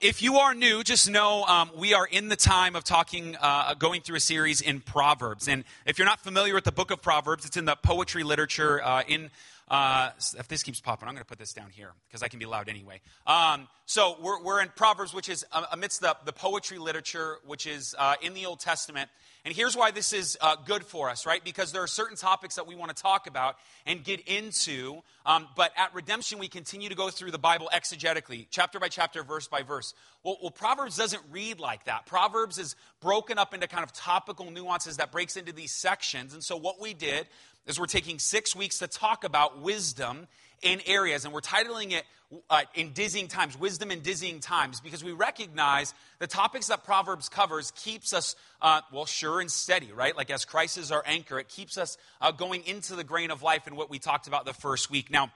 if you are new, just know um, we are in the time of talking, uh, going through a series in Proverbs. And if you're not familiar with the book of Proverbs, it's in the poetry literature uh, in uh, if this keeps popping, I'm going to put this down here because I can be loud anyway. Um, so we're, we're in Proverbs, which is uh, amidst the, the poetry literature, which is uh, in the Old Testament. And here's why this is uh, good for us, right? Because there are certain topics that we want to talk about and get into. Um, but at Redemption, we continue to go through the Bible exegetically, chapter by chapter, verse by verse. Well, well, Proverbs doesn't read like that. Proverbs is broken up into kind of topical nuances that breaks into these sections. And so what we did is we're taking six weeks to talk about wisdom in areas, and we're titling it uh, in dizzying times, wisdom in dizzying times, because we recognize the topics that Proverbs covers keeps us, uh, well, sure and steady, right? Like as Christ is our anchor, it keeps us uh, going into the grain of life in what we talked about the first week. Now,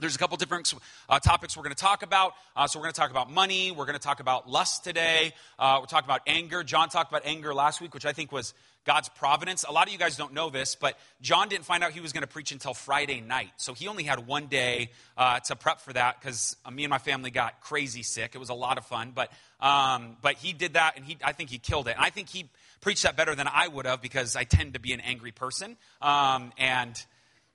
there's a couple different uh, topics we're going to talk about. Uh, so, we're going to talk about money. We're going to talk about lust today. Uh, we're talking about anger. John talked about anger last week, which I think was God's providence. A lot of you guys don't know this, but John didn't find out he was going to preach until Friday night. So he only had one day uh, to prep for that because uh, me and my family got crazy sick. It was a lot of fun, but, um, but he did that and he, I think he killed it. And I think he preached that better than I would have because I tend to be an angry person. Um, and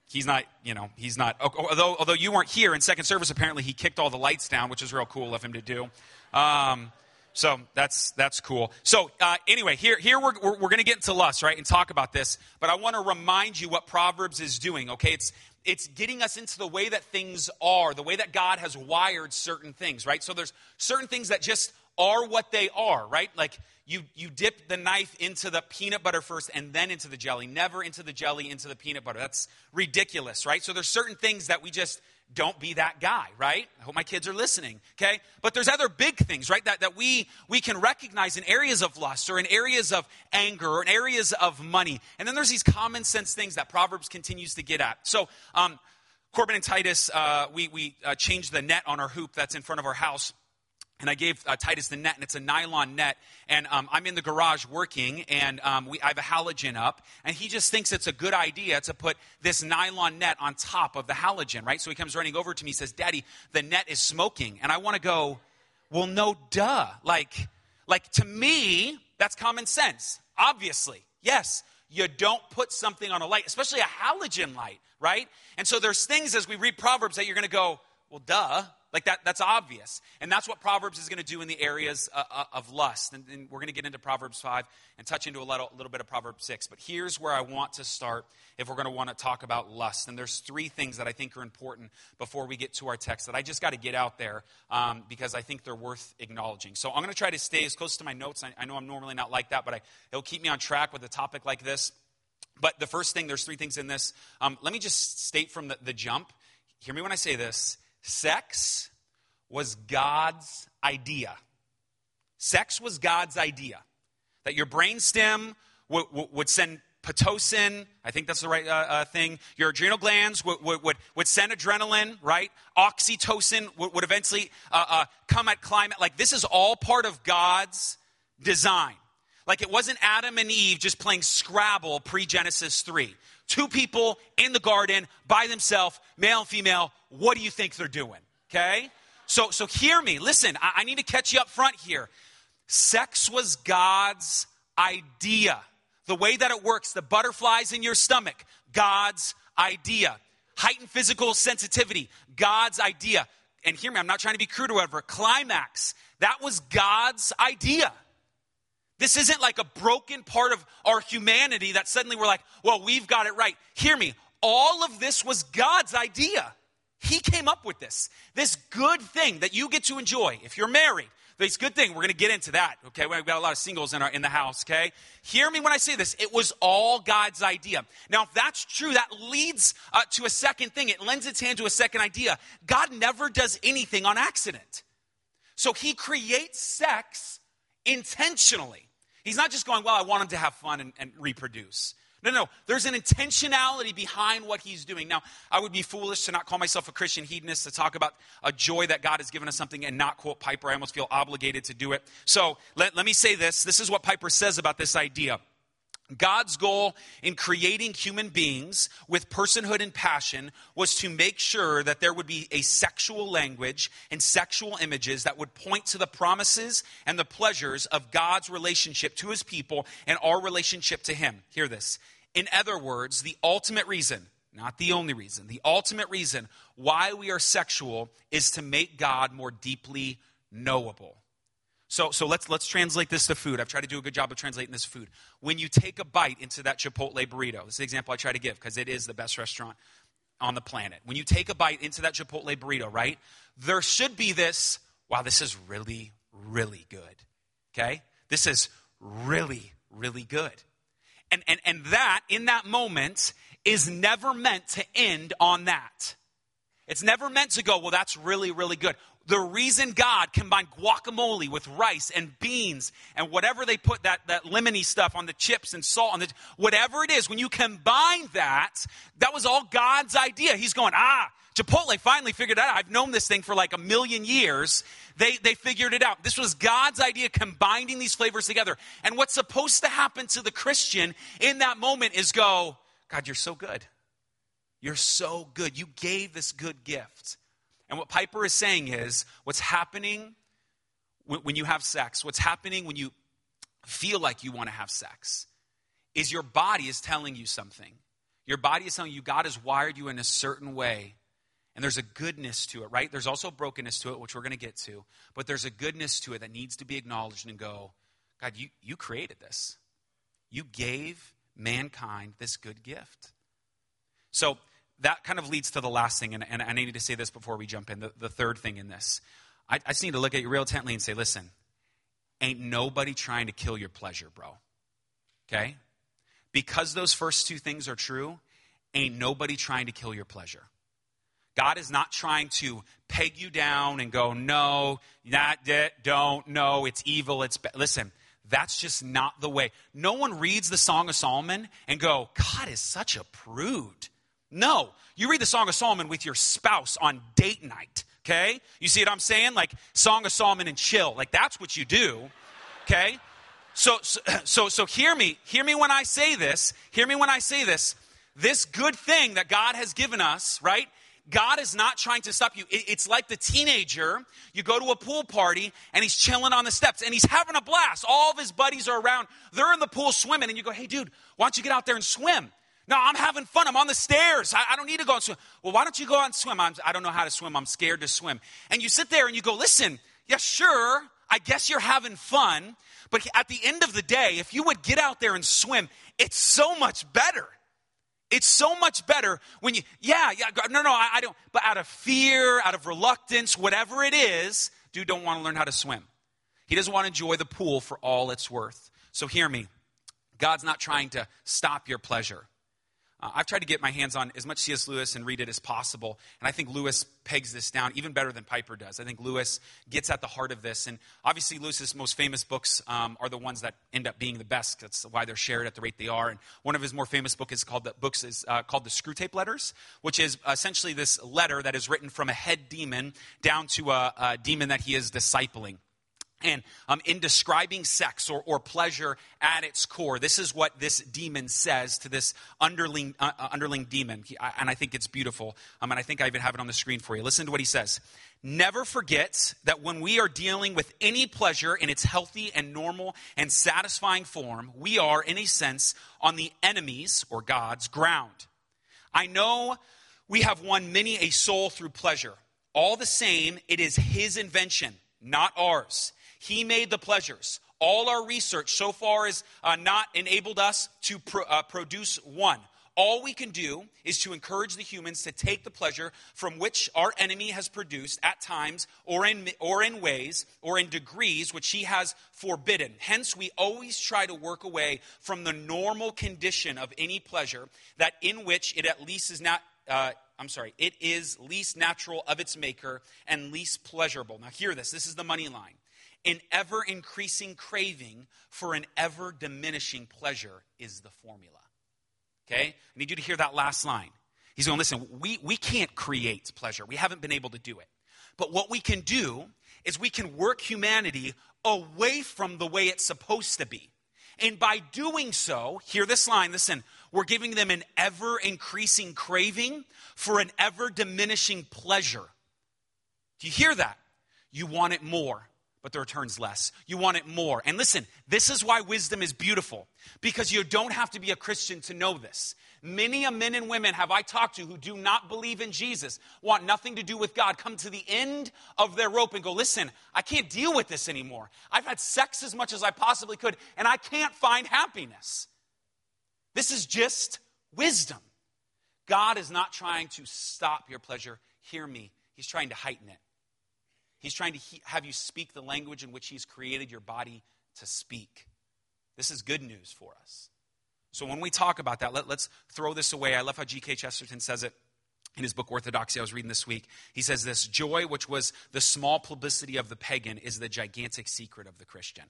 he's not, you know, he's not, although, although you weren't here in second service, apparently he kicked all the lights down, which is real cool of him to do. Um, so that's that's cool. So uh, anyway, here here we're we're, we're going to get into lust, right, and talk about this. But I want to remind you what Proverbs is doing. Okay, it's it's getting us into the way that things are, the way that God has wired certain things, right? So there's certain things that just are what they are, right? Like you you dip the knife into the peanut butter first and then into the jelly, never into the jelly into the peanut butter. That's ridiculous, right? So there's certain things that we just don't be that guy, right? I hope my kids are listening, okay? But there's other big things, right, that, that we, we can recognize in areas of lust or in areas of anger or in areas of money. And then there's these common sense things that Proverbs continues to get at. So, um, Corbin and Titus, uh, we, we uh, changed the net on our hoop that's in front of our house and I gave uh, Titus the net, and it's a nylon net. And um, I'm in the garage working, and um, we, I have a halogen up, and he just thinks it's a good idea to put this nylon net on top of the halogen, right? So he comes running over to me, says, "Daddy, the net is smoking," and I want to go, "Well, no, duh. Like, like to me, that's common sense. Obviously, yes." You don't put something on a light, especially a halogen light, right? And so there's things as we read Proverbs that you're going to go, well, duh, like that, that's obvious. And that's what Proverbs is going to do in the areas uh, uh, of lust. And, and, we're going to get into Proverbs 5 and touch into a little, little bit of Proverbs 6. But here's where I want to start if we're going to want to talk about lust. And there's three things that I think are important before we get to our text that I just got to get out there um, because I think they're worth acknowledging. So I'm going to try to stay as close to my notes. I, I know I'm normally not like that, but I, it'll keep me on track with a topic like this. But the first thing, there's three things in this. Um, let me just state from the, the jump. Hear me when I say this sex was God's idea. Sex was God's idea. That your brainstem would, would send pitocin, I think that's the right uh, uh, thing. Your adrenal glands would, would, would, send adrenaline, right? Oxytocin would, would eventually uh, uh, come at climate. Like, this is all part of God's design. Like, it wasn't Adam and Eve just playing Scrabble pre Genesis 3. Two people in the garden by themselves, male and female. What do you think they're doing? Okay? So, so hear me. Listen, I, I need to catch you up front here. Sex was God's idea. The way that it works, the butterflies in your stomach, God's idea. Heightened physical sensitivity, God's idea. And hear me, I'm not trying to be crude or whatever. Climax, that was God's idea. This isn't like a broken part of our humanity that suddenly we're like, well, we've got it right. Hear me, all of this was God's idea. He came up with this. This good thing that you get to enjoy if you're married. This good thing, we're going to get into that, okay? We've got a lot of singles in, our, in the house, okay? Hear me when I say this. It was all God's idea. Now, if that's true, that leads uh, to a second thing. It lends its hand to a second idea. God never does anything on accident. So he creates sex intentionally. He's not just going, well, I want him to have fun and, and reproduce. No, no, there's an intentionality behind what he's doing. Now, I would be foolish to not call myself a Christian hedonist to talk about a joy that God has given us something and not quote Piper. I almost feel obligated to do it. So let, let me say this. This is what Piper says about this idea. God's goal in creating human beings with personhood and passion was to make sure that there would be a sexual language and sexual images that would point to the promises and the pleasures of God's relationship to his people and our relationship to him. Hear this. In other words, the ultimate reason, not the only reason, the ultimate reason why we are sexual is to make God more deeply knowable. So, so let's, let's translate this to food. I've tried to do a good job of translating this food. When you take a bite into that Chipotle burrito, this is the example I try to give because it is the best restaurant on the planet. When you take a bite into that Chipotle burrito, right, there should be this wow, this is really, really good. Okay? This is really, really good. And, and, and that, in that moment, is never meant to end on that. It's never meant to go, well, that's really, really good. The reason God combined guacamole with rice and beans and whatever they put that, that lemony stuff on the chips and salt on the, whatever it is, when you combine that, that was all God's idea. He's going, ah, Chipotle finally figured it out. I've known this thing for like a million years. They, they figured it out. This was God's idea combining these flavors together. And what's supposed to happen to the Christian in that moment is go, God, you're so good. You're so good. You gave this good gift. And what Piper is saying is what's happening when you have sex, what's happening when you feel like you want to have sex, is your body is telling you something. Your body is telling you God has wired you in a certain way. And there's a goodness to it, right? There's also brokenness to it, which we're going to get to. But there's a goodness to it that needs to be acknowledged and go, God, you, you created this. You gave mankind this good gift. So that kind of leads to the last thing, and, and I need to say this before we jump in the, the third thing in this. I, I just need to look at you real intently and say, listen, ain't nobody trying to kill your pleasure, bro. Okay? Because those first two things are true, ain't nobody trying to kill your pleasure. God is not trying to peg you down and go, no, not that, don't, no, it's evil, it's bad. Listen, that's just not the way. No one reads the Song of Solomon and go, God is such a prude. No. You read the Song of Solomon with your spouse on date night, okay? You see what I'm saying? Like Song of Solomon and chill. Like that's what you do, okay? So, so, so, hear me. Hear me when I say this. Hear me when I say this. This good thing that God has given us, right? God is not trying to stop you. It's like the teenager. You go to a pool party and he's chilling on the steps and he's having a blast. All of his buddies are around. They're in the pool swimming and you go, hey, dude, why don't you get out there and swim? No, I'm having fun. I'm on the stairs. I, I don't need to go and swim. Well, why don't you go out and swim? I'm, I don't know how to swim. I'm scared to swim. And you sit there and you go, listen, yeah, sure. I guess you're having fun. But at the end of the day, if you would get out there and swim, it's so much better. It's so much better when you, yeah, yeah, no, no, I, I don't, but out of fear, out of reluctance, whatever it is, dude don't want to learn how to swim. He doesn't want to enjoy the pool for all it's worth. So hear me. God's not trying to stop your pleasure. Uh, I've tried to get my hands on as much C.S. Lewis and read it as possible. And I think Lewis pegs this down even better than Piper does. I think Lewis gets at the heart of this. And obviously, Lewis's most famous books um, are the ones that end up being the best. That's why they're shared at the rate they are. And one of his more famous books is called the, books is, uh, called the Screwtape Letters, which is essentially this letter that is written from a head demon down to a, a demon that he is discipling. And um, in describing sex or, or pleasure at its core, this is what this demon says to this underling, uh, uh, underling demon. He, I, and I think it's beautiful. Um, and I think I even have it on the screen for you. Listen to what he says. Never forget that when we are dealing with any pleasure in its healthy and normal and satisfying form, we are, in a sense, on the enemy's or God's ground. I know we have won many a soul through pleasure. All the same, it is his invention, not ours. He made the pleasures. All our research so far has uh, not enabled us to pro- uh, produce one. All we can do is to encourage the humans to take the pleasure from which our enemy has produced at times or in, or in ways or in degrees which he has forbidden. Hence, we always try to work away from the normal condition of any pleasure that in which it at least is not. Uh, I'm sorry, it is least natural of its maker and least pleasurable. Now, hear this. This is the money line an ever increasing craving for an ever diminishing pleasure is the formula. Okay? I need you to hear that last line. He's going, listen, we, we can't create pleasure. We haven't been able to do it. But what we can do is we can work humanity away from the way it's supposed to be. And by doing so, hear this line, listen, we're giving them an ever increasing craving for an ever diminishing pleasure. Do you hear that? You want it more, but the return's less. You want it more. And listen, this is why wisdom is beautiful, because you don't have to be a Christian to know this. Many a men and women have I talked to who do not believe in Jesus, want nothing to do with God, come to the end of their rope and go, listen, I can't deal with this anymore. I've had sex as much as I possibly could, and I can't find happiness. This is just wisdom. God is not trying to stop your pleasure. Hear me. He's trying to heighten it. He's trying to he- have you speak the language in which He's created your body to speak. This is good news for us. So when we talk about that, let, us throw this away. I love how G.K. Chesterton says it in his book Orthodoxy, I was reading this week. He says this Joy, which was the small publicity of the pagan, is the gigantic secret of the Christian.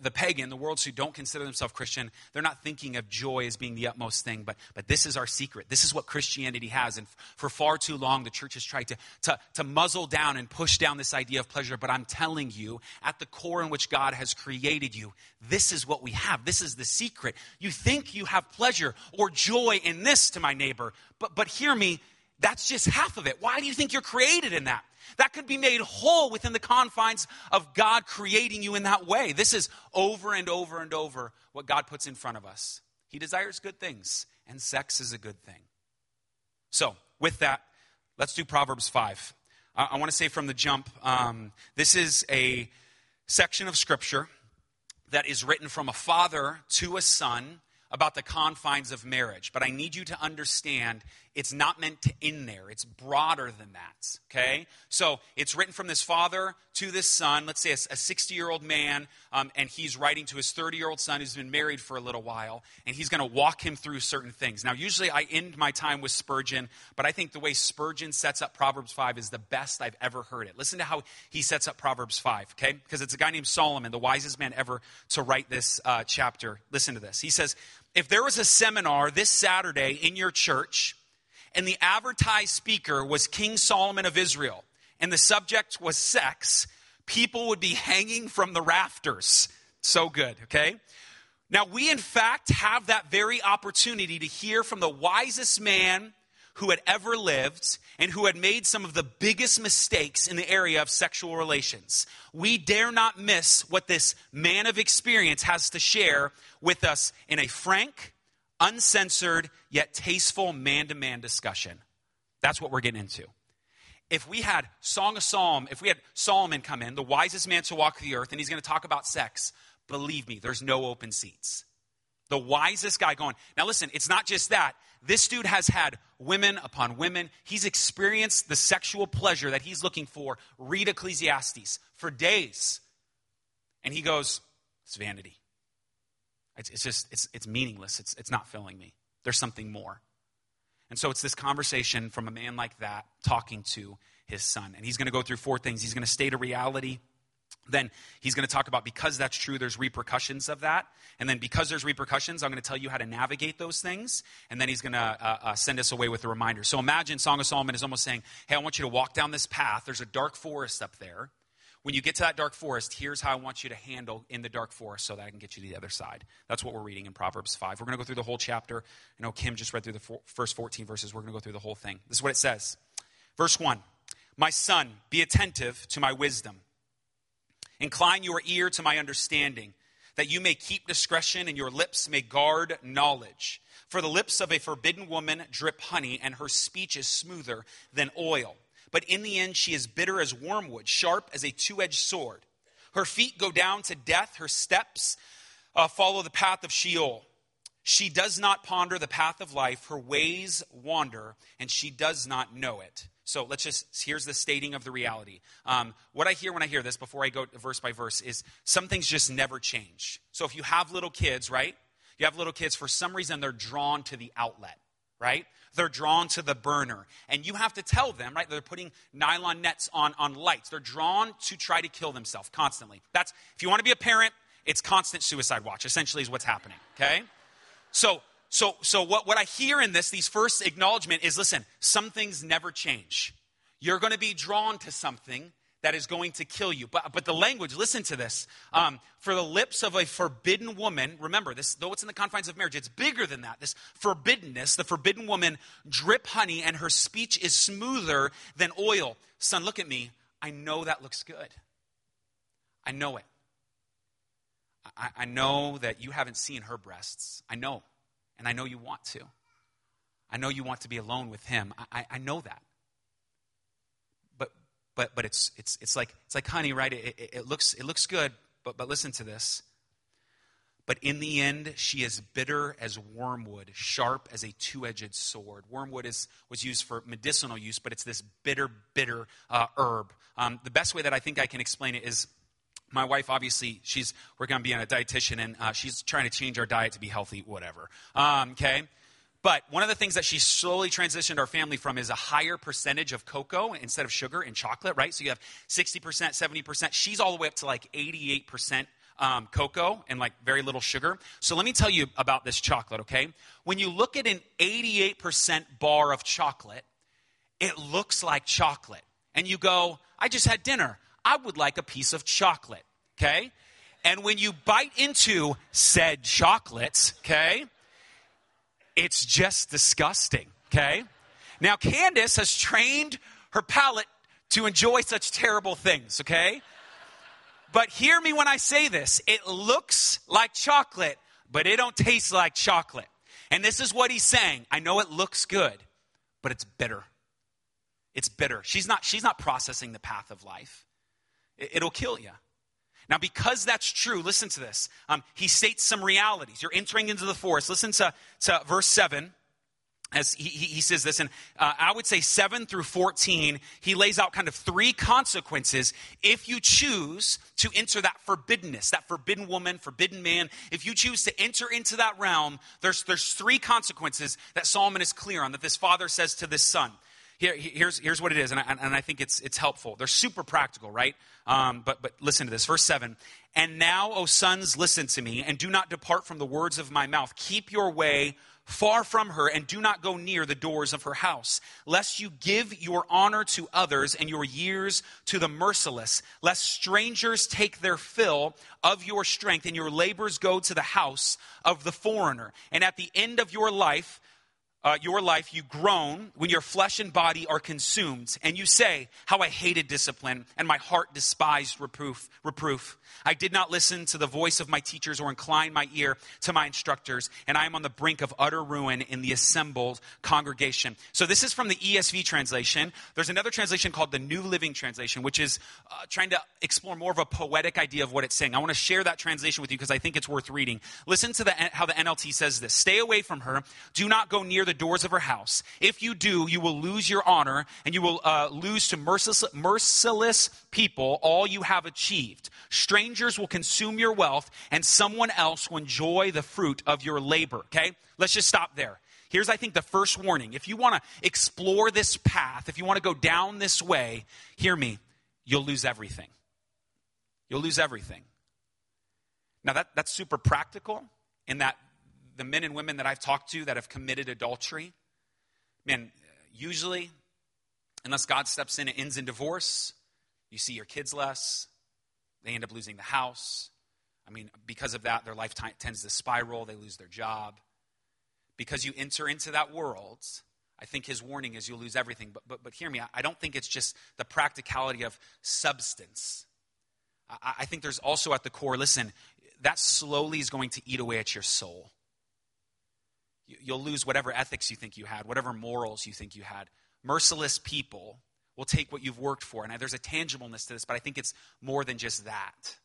The, pagan, the worlds who don't consider themselves Christian, they're not thinking of joy as being the utmost thing, but, but this is our secret. This is what Christianity has. And for far too long, the church has tried to, to, to muzzle down and push down this idea of pleasure. But I'm telling you, at the core in which God has created you, this is what we have. This is the secret. You think you have pleasure or joy in this to my neighbor, but, but hear me, that's just half of it. Why do you think you're created in that? That could be made whole within the confines of God creating you in that way. This is over and over and over what God puts in front of us. He desires good things, and sex is a good thing. So, with that, let's do Proverbs 5. I, I want to say from the jump um, this is a section of Scripture that is written from a father to a son about the confines of marriage, but I need you to understand it's not meant to end there. It's broader than that, okay? So it's written from this father to this son, let's say a 60 year old man, um, and he's writing to his 30 year old son who's been married for a little while, and he's going to walk him through certain things. Now, usually I end my time with Spurgeon, but I think the way Spurgeon sets up Proverbs 5 is the best I've ever heard it. Listen to how he sets up Proverbs 5, okay? Because it's a guy named Solomon, the wisest man ever to write this uh, chapter. Listen to this. He says, if there was a seminar this Saturday in your church, and the advertised speaker was King Solomon of Israel, and the subject was sex, people would be hanging from the rafters. So good, okay? Now, we in fact have that very opportunity to hear from the wisest man who had ever lived and who had made some of the biggest mistakes in the area of sexual relations. We dare not miss what this man of experience has to share with us in a frank, uncensored, yet tasteful man to man discussion. That's what we're getting into. If we had Song of Psalm, if we had Solomon come in, the wisest man to walk the earth, and he's going to talk about sex, believe me, there's no open seats. The wisest guy going. Now, listen, it's not just that. This dude has had women upon women. He's experienced the sexual pleasure that he's looking for. Read Ecclesiastes for days. And he goes, It's vanity. It's, it's just, it's, it's meaningless. It's, it's not filling me. There's something more. And so it's this conversation from a man like that talking to his son. And he's going to go through four things. He's going to state a reality. Then he's going to talk about because that's true, there's repercussions of that. And then because there's repercussions, I'm going to tell you how to navigate those things. And then he's going to uh, uh, send us away with a reminder. So imagine Song of Solomon is almost saying, Hey, I want you to walk down this path. There's a dark forest up there. When you get to that dark forest, here's how I want you to handle in the dark forest so that I can get you to the other side. That's what we're reading in Proverbs 5. We're going to go through the whole chapter. I know Kim just read through the four, first 14 verses. We're going to go through the whole thing. This is what it says. Verse 1 My son, be attentive to my wisdom, incline your ear to my understanding, that you may keep discretion and your lips may guard knowledge. For the lips of a forbidden woman drip honey, and her speech is smoother than oil but in the end she is bitter as wormwood, sharp as a two edged sword. Her feet go down to death, her steps uh, follow the path of Sheol. She does not ponder the path of life, her ways wander, and she does not know it. So let's just, here's the stating of the reality. Um, what I hear when I hear this, before I go verse by verse, is some things just never change. So if you have little kids, right? You have little kids, for some reason, they're drawn to the outlet, right? They're drawn to the burner. And you have to tell them, right? They're putting nylon nets on, on lights. They're drawn to try to kill themselves constantly. That's, if you want to be a parent, it's constant suicide watch, essentially, is what's happening, okay? So, so, so what, what I hear in this, these first acknowledgement is listen, some things never change. You're going to be drawn to something that is going to kill you. But, but the language, listen to this. Um, for the lips of a forbidden woman, remember this, though it's in the confines of marriage, it's bigger than that. This forbiddenness, the forbidden woman drip honey, and her speech is smoother than oil. Son, look at me. I know that looks good. I know it. I, I know that you haven't seen her breasts. I know. And I know you want to. I know you want to be alone with him. I, I, I know that but but it's it's it's like it's like honey, right? It, it, it, looks it looks good, but but listen to this. But in the end, she is bitter as wormwood, sharp as a two-edged sword. Wormwood is was used for medicinal use, but it's this bitter, bitter uh, herb. Um, the best way that I think I can explain it is my wife obviously she's we're going to be on a dietitian and uh, she's trying to change our diet to be healthy whatever um, okay but one of the things that she slowly transitioned our family from is a higher percentage of cocoa instead of sugar in chocolate, right? So you have 60%, 70%. She's all the way up to like 88% um, cocoa and like very little sugar. So let me tell you about this chocolate, okay? When you look at an 88% bar of chocolate, it looks like chocolate. And you go, I just had dinner. I would like a piece of chocolate, okay? And when you bite into said chocolates, okay? It's just disgusting, okay? Now, Candace has trained her palate to enjoy such terrible things, okay? But hear me when I say this. It looks like chocolate, but it don't taste like chocolate. And this is what he's saying. I know it looks good, but it's bitter. It's bitter. She's not, she's not processing the path of life. It, will kill you. Now, because that's true, listen to this. Um, he states some realities. You're entering into the forest. Listen to, to verse 7 as he, he, says this, and uh, I would say 7 through 14, he lays out kind of three consequences if you choose to enter that forbiddenness, that forbidden woman, forbidden man. If you choose to enter into that realm, there's, there's three consequences that Solomon is clear on, that this father says to this son. Here, here's, here's what it is, and I, and I think it's, it's helpful. They're super practical, right? Um, but, but listen to this. Verse 7 And now, O sons, listen to me, and do not depart from the words of my mouth. Keep your way far from her, and do not go near the doors of her house, lest you give your honor to others and your years to the merciless, lest strangers take their fill of your strength, and your labors go to the house of the foreigner. And at the end of your life, uh, your life, you groan when your flesh and body are consumed, and you say, How I hated discipline, and my heart despised reproof. reproof. I did not listen to the voice of my teachers or incline my ear to my instructors, and I am on the brink of utter ruin in the assembled congregation. So, this is from the ESV translation. There's another translation called the New Living Translation, which is uh, trying to explore more of a poetic idea of what it's saying. I want to share that translation with you because I think it's worth reading. Listen to the, how the NLT says this Stay away from her, do not go near the doors of her house. If you do, you will lose your honor, and you will uh, lose to merciless, merciless people all you have achieved. Strangers will consume your wealth, and someone else will enjoy the fruit of your labor. Okay? Let's just stop there. Here's, I think, the first warning. If you want to explore this path, if you want to go down this way, hear me, you'll lose everything. You'll lose everything. Now, that, that's super practical in that the men and women that I've talked to that have committed adultery, man, usually, unless God steps in, it ends in divorce. You see your kids less. They end up losing the house. I mean, because of that, their life t- tends to spiral. They lose their job. Because you enter into that world, I think his warning is you'll lose everything. But, but, but hear me, I don't think it's just the practicality of substance. I, I think there's also at the core, listen, that slowly is going to eat away at your soul. You, you'll lose whatever ethics you think you had, whatever morals you think you had. Merciless people will take what you've worked for. And there's a tangibleness to this, but I think it's more than just that.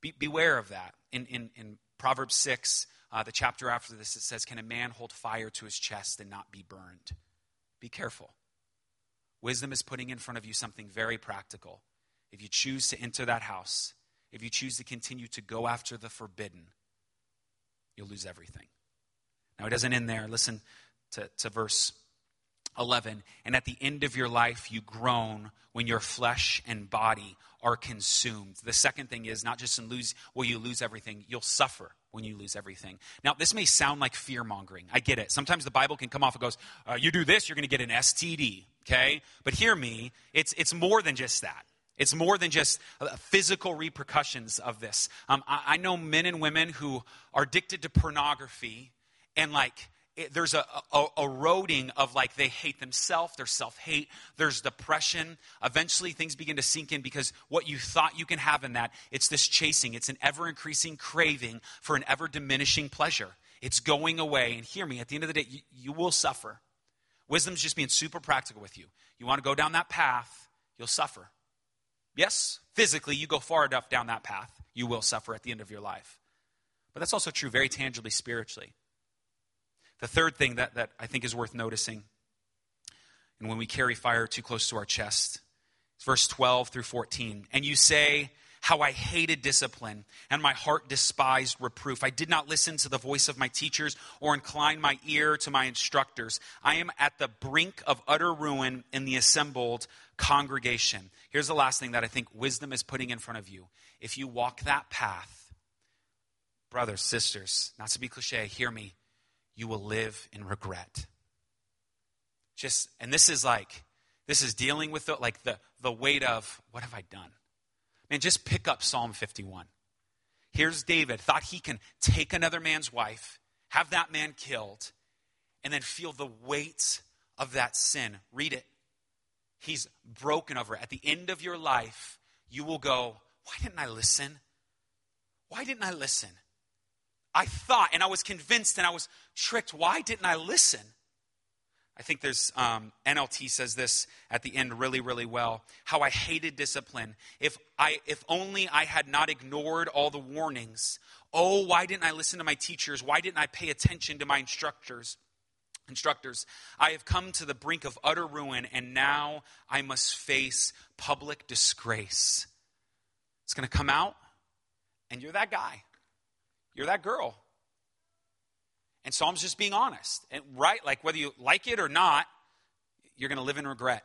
Be, beware of that. In, in, in Proverbs 6, uh, the chapter after this, it says, Can a man hold fire to his chest and not be burned? Be careful. Wisdom is putting in front of you something very practical. If you choose to enter that house, if you choose to continue to go after the forbidden, you'll lose everything. Now, it doesn't end there. Listen to, to verse 11. And at the end of your life, you groan when your flesh and body are consumed. The second thing is not just in lose, will you lose everything, you'll suffer when you lose everything. Now, this may sound like fear mongering. I get it. Sometimes the Bible can come off and goes, uh, you do this, you're going to get an STD, okay? But hear me, it's, it's more than just that. It's more than just uh, physical repercussions of this. Um, I, I know men and women who are addicted to pornography and like it, there's a, a, eroding of like they hate themselves, there's self hate, there's depression. Eventually, things begin to sink in because what you thought you can have in that, it's this chasing, it's an ever increasing craving for an ever diminishing pleasure. It's going away. And hear me, at the end of the day, you, you will suffer. Wisdom's just being super practical with you. You want to go down that path, you'll suffer. Yes, physically, you go far enough down that path, you will suffer at the end of your life. But that's also true very tangibly spiritually. The third thing that, that I think is worth noticing, and when we carry fire too close to our chest, verse 12 through 14. And you say, How I hated discipline, and my heart despised reproof. I did not listen to the voice of my teachers or incline my ear to my instructors. I am at the brink of utter ruin in the assembled congregation. Here's the last thing that I think wisdom is putting in front of you. If you walk that path, brothers, sisters, not to be cliche, hear me you will live in regret. Just, and this is like, this is dealing with the, like the, the weight of, what have I done? Man, just pick up Psalm 51. Here's David, thought he can take another man's wife, have that man killed, and then feel the weight of that sin. Read it. He's broken over it. At the end of your life, you will go, Why didn't I listen? Why didn't I listen? I thought and I was convinced and I was tricked. Why didn't I listen? I think there's um, NLT says this at the end really, really well. How I hated discipline. If I, if only I had not ignored all the warnings. Oh, why didn't I listen to my teachers? Why didn't I pay attention to my instructors? Instructors, I have come to the brink of utter ruin, and now I must face public disgrace. It's going to come out, and you're that guy. You're that girl. And Psalm's just being honest. And right, like whether you like it or not, you're going to live in regret.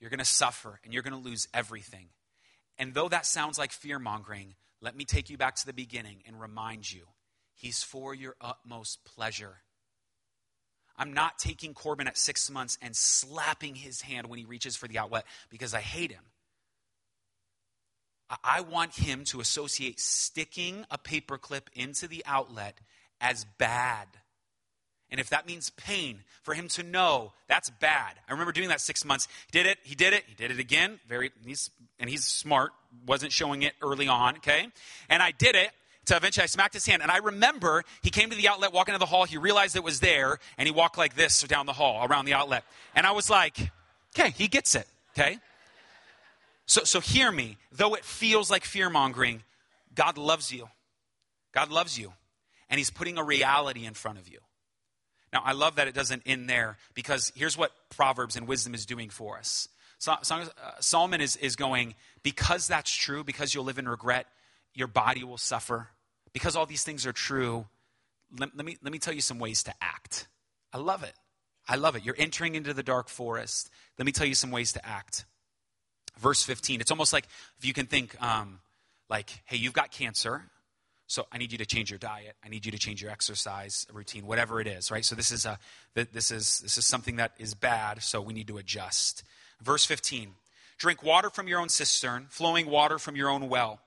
You're going to suffer and you're going to lose everything. And though that sounds like fear mongering, let me take you back to the beginning and remind you He's for your utmost pleasure. I'm not taking Corbin at six months and slapping his hand when he reaches for the outlet because I hate him. I want him to associate sticking a paperclip into the outlet as bad. And if that means pain, for him to know that's bad. I remember doing that six months. He did it, he did it, he did it again. Very he's and he's smart, wasn't showing it early on, okay? And I did it to eventually I smacked his hand. And I remember he came to the outlet, walking into the hall, he realized it was there, and he walked like this down the hall around the outlet. And I was like, okay, he gets it, okay? So, so hear me. Though it feels like fear mongering, God loves you. God loves you. And He's putting a reality in front of you. Now, I love that it doesn't end there because here's what Proverbs and wisdom is doing for us. Uh, Solomon is, is going, because that's true, because you'll live in regret, your body will suffer. Because all these things are true, let, let, me, let me tell you some ways to act. I love it. I love it. You're entering into the dark forest. Let me tell you some ways to act verse 15. It's almost like if you can think, um, like, hey, you've got cancer, so I need you to change your diet. I need you to change your exercise routine, whatever it is, right? So this is a this is this is something that is bad, so we need to adjust. Verse 15. Drink water from your own cistern, flowing water from your own well.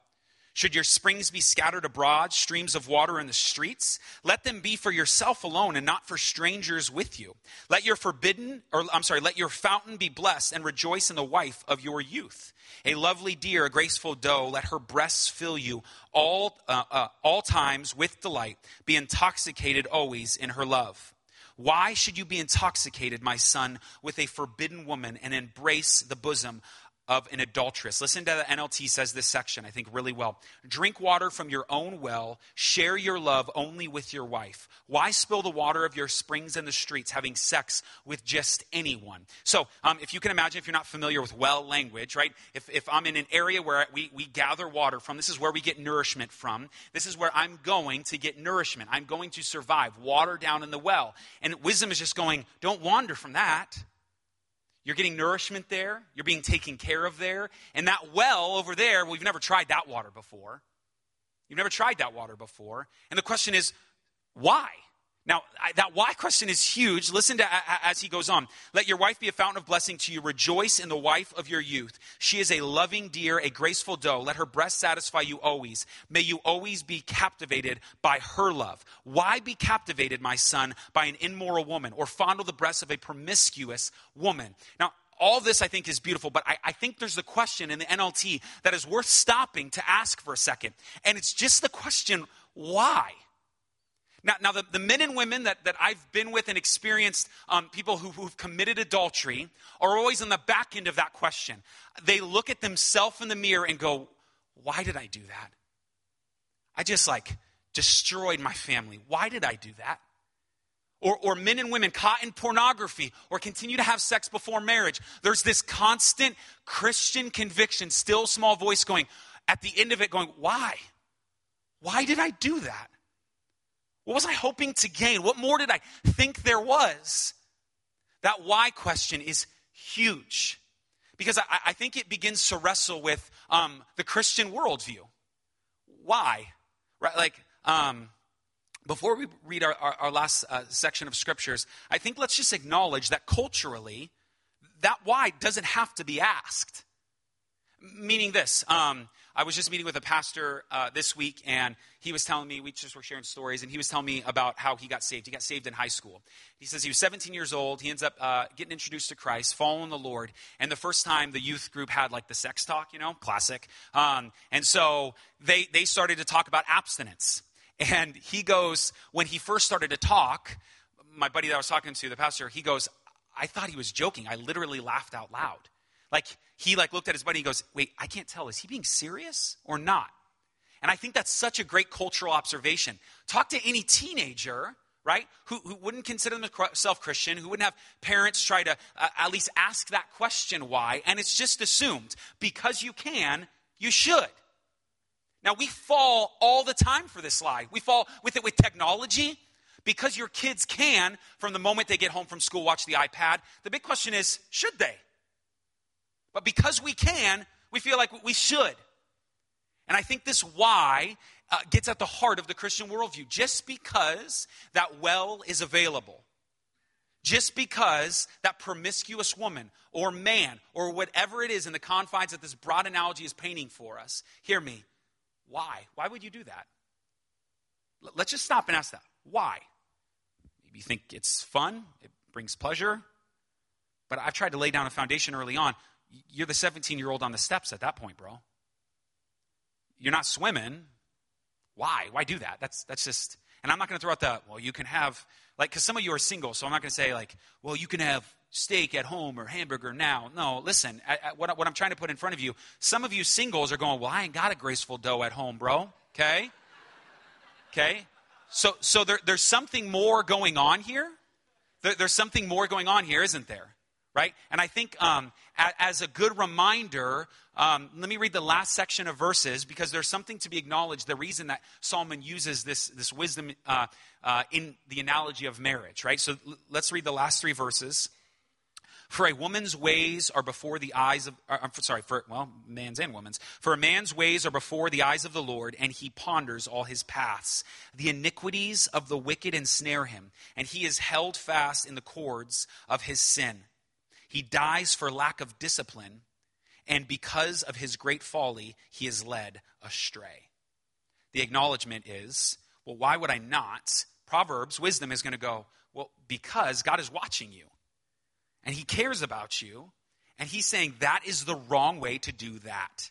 Should your springs be scattered abroad, streams of water in the streets? Let them be for yourself alone and not for strangers with you. Let your forbidden, or I'm sorry, let your fountain be blessed and rejoice in the wife of your youth. A lovely deer, a graceful doe, let her breasts fill you all, uh, uh, all times with delight. Be intoxicated always in her love. Why should you be intoxicated, my son, with a forbidden woman and embrace the bosom of an adulteress. Listen to the NLT says this section, I think, really well. Drink water from your own well. Share your love only with your wife. Why spill the water of your springs in the streets, having sex with just anyone? So, um, if you can imagine, if you're not familiar with well language, right? If, if I'm in an area where we, we gather water from, this is where we get nourishment from. This is where I'm going to get nourishment. I'm going to survive. Water down in the well. And wisdom is just going, don't wander from that. You're getting nourishment there. You're being taken care of there. And that well over there, well, you've never tried that water before. You've never tried that water before. And the question is, why? Now, I, that why question is huge. Listen to as he goes on. Let your wife be a fountain of blessing to you. Rejoice in the wife of your youth. She is a loving deer, a graceful doe. Let her breast satisfy you always. May you always be captivated by her love. Why be captivated, my son, by an immoral woman or fondle the breasts of a promiscuous woman? Now, all this I think is beautiful, but I, I, think there's a question in the NLT that is worth stopping to ask for a second. And it's just the question, why? Now, now the, the men and women that, that I've been with and experienced, um, people who, who've committed adultery, are always on the back end of that question. They look at themselves in the mirror and go, Why did I do that? I just like destroyed my family. Why did I do that? Or, or men and women caught in pornography or continue to have sex before marriage. There's this constant Christian conviction, still small voice going, at the end of it, going, Why? Why did I do that? What was I hoping to gain? What more did I think there was? That why question is huge because I, I think it begins to wrestle with um, the Christian worldview. Why? Right? Like, um, before we read our, our, our last uh, section of scriptures, I think let's just acknowledge that culturally, that why doesn't have to be asked. Meaning this, um, I was just meeting with a pastor uh, this week, and he was telling me, we just were sharing stories, and he was telling me about how he got saved. He got saved in high school. He says he was 17 years old. He ends up uh, getting introduced to Christ, following the Lord. And the first time the youth group had like the sex talk, you know, classic. Um, and so they, they started to talk about abstinence. And he goes, when he first started to talk, my buddy that I was talking to, the pastor, he goes, I thought he was joking. I literally laughed out loud. Like he like looked at his buddy and goes, "Wait, I can't tell. Is he being serious or not?" And I think that's such a great cultural observation. Talk to any teenager, right, who, who wouldn't consider themselves Christian, who wouldn't have parents try to uh, at least ask that question why, and it's just assumed because you can, you should. Now, we fall all the time for this lie. We fall with it with technology. Because your kids can, from the moment they get home from school, watch the iPad, the big question is should they? But because we can, we feel like we should. And I think this why uh, gets at the heart of the Christian worldview. Just because that well is available, just because that promiscuous woman or man or whatever it is in the confines that this broad analogy is painting for us, hear me. Why? Why would you do that? Let's just stop and ask that. Why? Maybe you think it's fun, it brings pleasure. But I've tried to lay down a foundation early on you're the 17 year old on the steps at that point, bro. You're not swimming. Why? Why do that? That's, that's just, and I'm not going to throw out the, well, you can have, like, because some of you are single, so I'm not going to say, like, well, you can have steak at home or hamburger now. No, listen, what, what I'm trying to put in front of you, some of you singles are going, well, I ain't got a graceful doe at home, bro. Okay? Okay? So, so there, there's something more going on here. There, there's something more going on here, isn't there? Right? And I think um, as a good reminder, um, let me read the last section of verses because there's something to be acknowledged. The reason that Solomon uses this, this wisdom uh, uh, in the analogy of marriage, right? So l- let's read the last three verses. For a woman's ways are before the eyes of, uh, I'm sorry, for, well, man's and woman's. For a man's ways are before the eyes of the Lord, and he ponders all his paths. The iniquities of the wicked ensnare him, and he is held fast in the cords of his sin. He dies for lack of discipline, and because of his great folly, he is led astray. The acknowledgement is, well, why would I not? Proverbs, wisdom is going to go, well, because God is watching you, and he cares about you, and he's saying that is the wrong way to do that.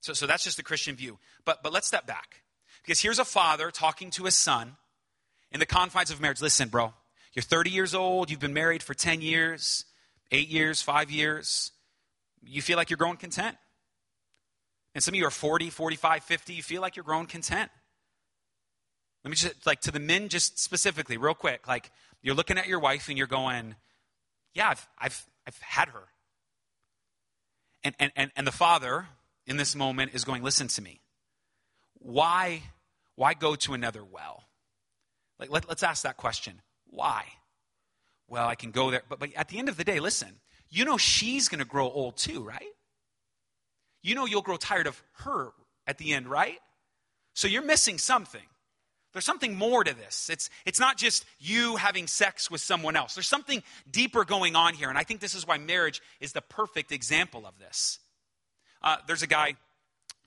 So, so that's just the Christian view. But, but let's step back. Because here's a father talking to his son in the confines of marriage. Listen, bro, you're 30 years old, you've been married for 10 years, eight years, five years, you feel like you're growing content. And some of you are 40, 45, 50, you feel like you're growing content. Let me just, like, to the men, just specifically, real quick, like, you're looking at your wife and you're going, yeah, I've, I've, I've had her. And, and, and, and the father in this moment is going, listen to me. Why, why go to another well? Like, let, let's ask that question. Why? Well, I can go there. But, but at the end of the day, listen, you know she's going to grow old too, right? You know you'll grow tired of her at the end, right? So you're missing something. There's something more to this. It's, it's not just you having sex with someone else. There's something deeper going on here. And I think this is why marriage is the perfect example of this. Uh, there's a guy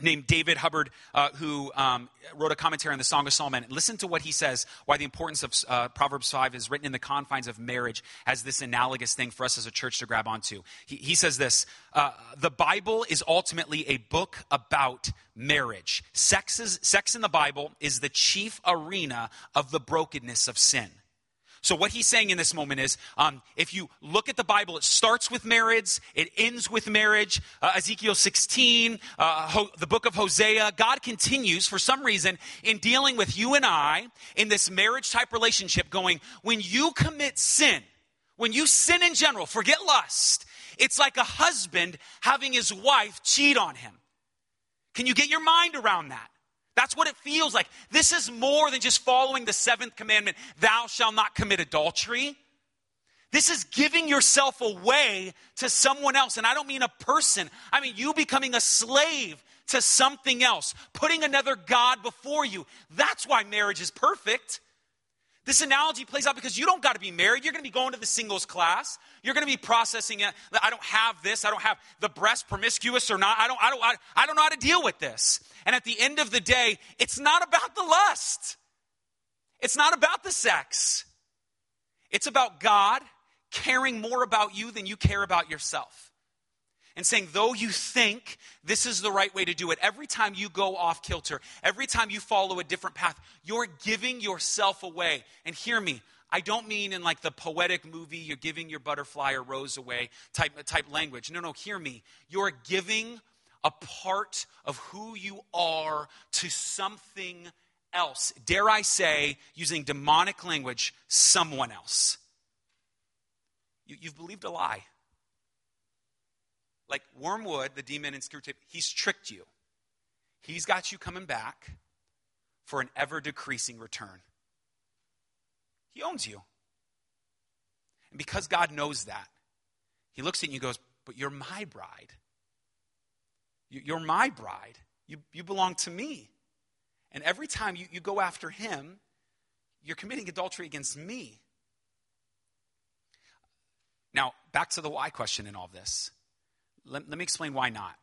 named David Hubbard, uh, who um, wrote a commentary on the Song of Solomon. Listen to what he says, why the importance of uh, Proverbs 5 is written in the confines of marriage as this analogous thing for us as a church to grab onto. He, he says this uh, The Bible is ultimately a book about marriage. Sex, is, sex in the Bible is the chief arena of the brokenness of sin. So, what he's saying in this moment is um, if you look at the Bible, it starts with marriage, it ends with marriage. Uh, Ezekiel 16, uh, Ho- the book of Hosea, God continues for some reason in dealing with you and I in this marriage type relationship, going, when you commit sin, when you sin in general, forget lust, it's like a husband having his wife cheat on him. Can you get your mind around that? That's what it feels like. This is more than just following the seventh commandment thou shalt not commit adultery. This is giving yourself away to someone else. And I don't mean a person, I mean you becoming a slave to something else, putting another God before you. That's why marriage is perfect. This analogy plays out because you don't got to be married. You're going to be going to the singles class. You're going to be processing it. I don't have this. I don't have the breast promiscuous or not. I don't, I don't, I, don't know how to deal with this. And at the end of the day, it's not about the lust. It's not about the sex. It's about God caring more about you than you care about yourself and saying, though you think this is the right way to do it, every time you go off kilter, every time you follow a different path, you're giving yourself away. And hear me, I don't mean in like the poetic movie, you're giving your butterfly or rose away type, type language. No, no, hear me. You're giving a part of who you are to something else. Dare I say, using demonic language, someone else. You, have believed a lie like Wormwood, the demon in Screwtape, he's tricked you. He's got you coming back for an ever decreasing return. He owns you. And because God knows that, he looks at you and goes, But you're my bride. You're my bride. You, you belong to me. And every time you, you go after him, you're committing adultery against me. Now, back to the why question in all this. Let, let me explain why not.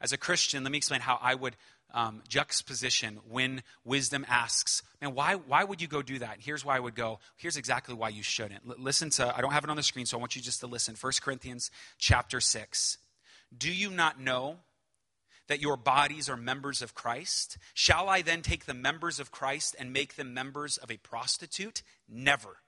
As a Christian, let me explain how I would um, juxtaposition when wisdom asks, man, why, why would you go do that? Here's why I would go. Here's exactly why you shouldn't. L- listen to, I don't have it on the screen, so I want you just to listen. 1 Corinthians chapter 6. Do you not know that your bodies are members of Christ? Shall I then take the members of Christ and make them members of a prostitute? Never.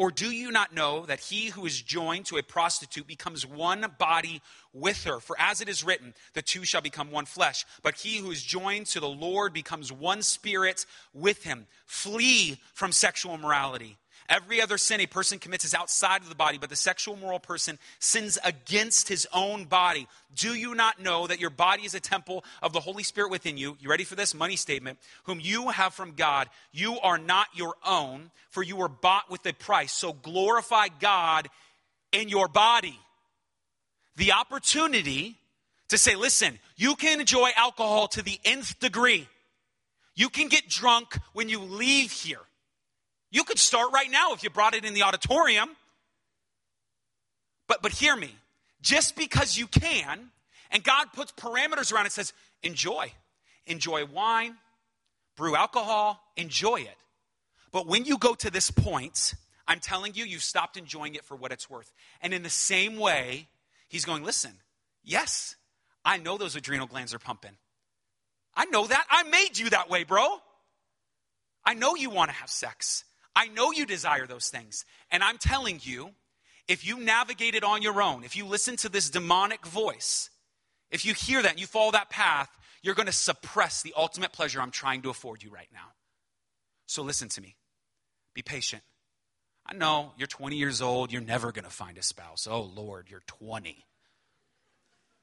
Or do you not know that he who is joined to a prostitute becomes one body with her? For as it is written, the two shall become one flesh. But he who is joined to the Lord becomes one spirit with him. Flee from sexual immorality. Every other sin a person commits is outside of the body, but the sexual moral person sins against his own body. Do you not know that your body is a temple of the Holy Spirit within you? You ready for this? Money statement. Whom you have from God. You are not your own, for you were bought with a price. So glorify God in your body. The opportunity to say, listen, you can enjoy alcohol to the nth degree. You can get drunk when you leave here. You could start right now if you brought it in the auditorium. But, but hear me. Just because you can, and God puts parameters around it, says, enjoy. Enjoy wine, brew alcohol, enjoy it. But when you go to this point, I'm telling you, you've stopped enjoying it for what it's worth. And in the same way, he's going, listen, yes, I know those adrenal glands are pumping. I know that. I made you that way, bro. I know you want to have sex. I know you desire those things. And I'm telling you, if you navigate it on your own, if you listen to this demonic voice, if you hear that and you follow that path, you're going to suppress the ultimate pleasure I'm trying to afford you right now. So listen to me. Be patient. I know you're 20 years old, you're never going to find a spouse. Oh, Lord, you're 20.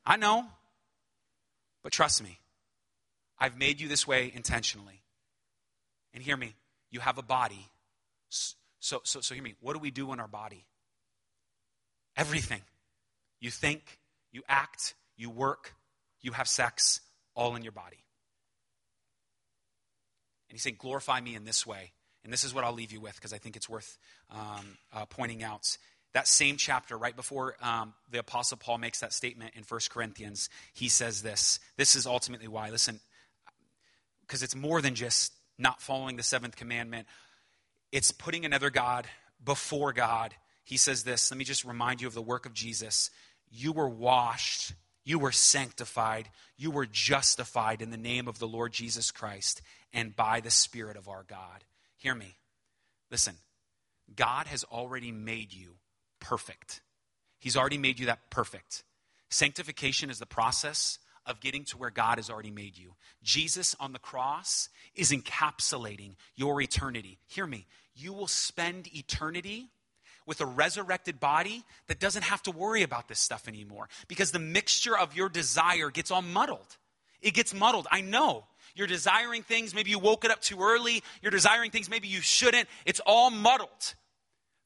I know. But trust me, I've made you this way intentionally. And hear me, you have a body. So, so, so hear me. What do we do in our body? Everything. You think, you act, you work, you have sex, all in your body. And he's saying, glorify me in this way. And this is what I'll leave you with because I think it's worth um, uh, pointing out. That same chapter, right before um, the Apostle Paul makes that statement in 1 Corinthians, he says this. This is ultimately why. Listen, because it's more than just not following the seventh commandment, it's putting another God before God. He says this. Let me just remind you of the work of Jesus. You were washed, you were sanctified, you were justified in the name of the Lord Jesus Christ and by the Spirit of our God. Hear me. Listen, God has already made you perfect. He's already made you that perfect. Sanctification is the process of getting to where God has already made you. Jesus on the cross is encapsulating your eternity. Hear me. You will spend eternity with a resurrected body that doesn't have to worry about this stuff anymore because the mixture of your desire gets all muddled. It gets muddled. I know. You're desiring things, maybe you woke it up too early. You're desiring things, maybe you shouldn't. It's all muddled.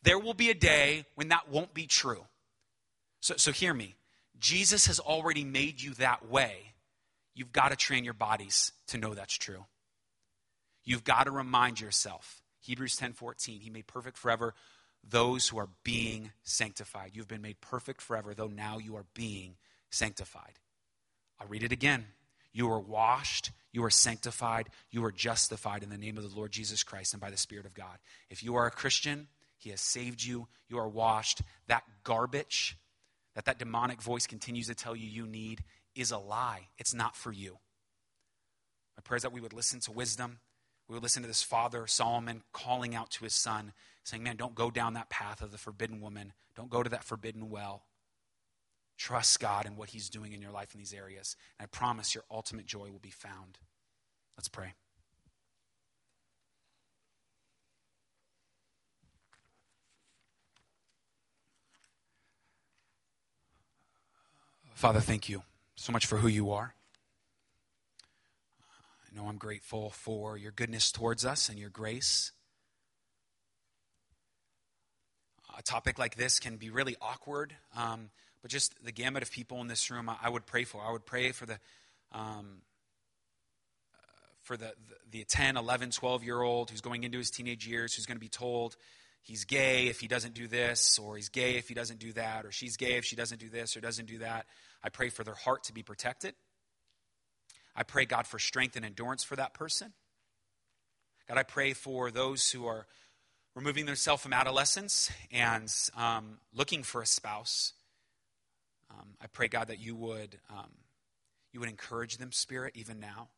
There will be a day when that won't be true. So, so hear me. Jesus has already made you that way. You've got to train your bodies to know that's true. You've got to remind yourself. Hebrews 10 14, He made perfect forever those who are being sanctified. You've been made perfect forever, though now you are being sanctified. I'll read it again. You are washed, you are sanctified, you are justified in the name of the Lord Jesus Christ and by the Spirit of God. If you are a Christian, He has saved you, you are washed. That garbage that that demonic voice continues to tell you you need is a lie. It's not for you. My prayer is that we would listen to wisdom. We would listen to this father, Solomon, calling out to his son, saying, Man, don't go down that path of the forbidden woman. Don't go to that forbidden well. Trust God and what He's doing in your life in these areas. And I promise your ultimate joy will be found. Let's pray. Father, thank you so much for who you are. I know I'm grateful for your goodness towards us and your grace. A topic like this can be really awkward, um, but just the gamut of people in this room, I, I would pray for. I would pray for the. Um, for the, the, the 10, 11, 12 year old who's going into his teenage years, who's going to be told, he's gay if he doesn't do this, or he's gay if he doesn't do that, or she's gay if she doesn't do this or doesn't do that. I pray for their heart to be protected. I pray, God, for strength and endurance for that person. God, I pray for those who are removing themselves from adolescence and um, looking for a spouse. Um, I pray, God, that you would, um, you would encourage them, Spirit, even now.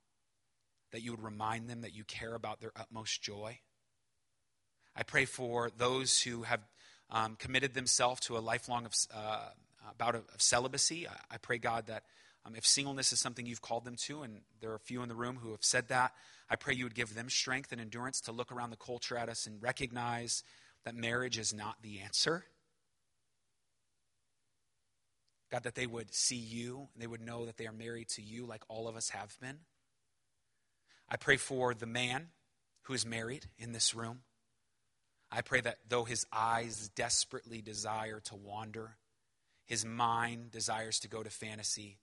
That you would remind them that you care about their utmost joy. I pray for those who have um, committed themselves to a lifelong of, uh, bout of, of celibacy. I, I, pray, God, that um, if singleness is something you've called them to, and there are a few in the room who have said that, I pray you would give them strength and endurance to look around the culture at us and recognize that marriage is not the answer. God, that they would see you and they would know that they are married to you like all of us have been. I pray for the man who is married in this room. I pray that though his eyes desperately desire to wander, his mind desires to go to fantasy,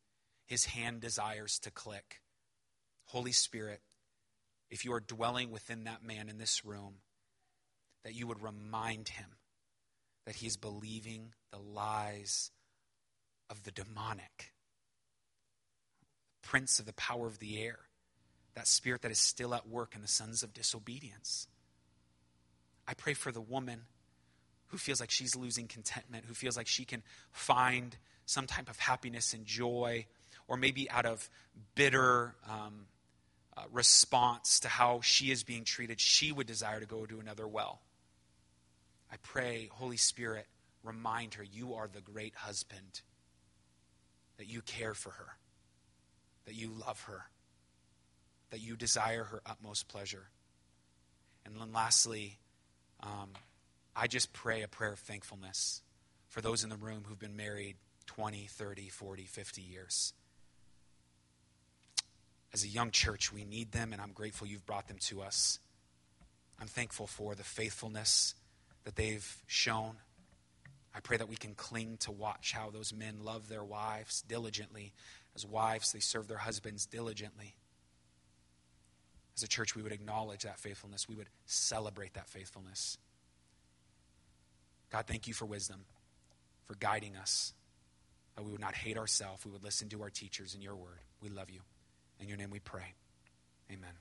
his hand desires to click. Holy Spirit, if you are dwelling within that man in this room, that you would remind him that he is believing the lies of the demonic, prince of the power of the air, that spirit that is still at work in the sons of disobedience. I pray for the woman who feels like she's losing contentment, who feels like she can find some type of happiness and joy, or maybe out of bitter um, uh, response to how she is being treated, she would desire to go to another well. I pray, Holy Spirit, remind her you are the great husband, that you care for her, that you love her, that you desire her utmost pleasure. And then lastly, um, I just pray a prayer of thankfulness for those in the room who've been married 20, 30, 40, 50 years. As a young church, we need them, and I'm grateful you've brought them to us. I'm thankful for the faithfulness that they've shown. I pray that we can cling to watch how those men love their wives diligently. As wives, they serve their husbands diligently. As a church, we would acknowledge that faithfulness. We would celebrate that faithfulness. God, thank you for wisdom, for guiding us, that we would not hate ourselves. We would listen to our teachers and your word. We love you. In your name we pray. Amen.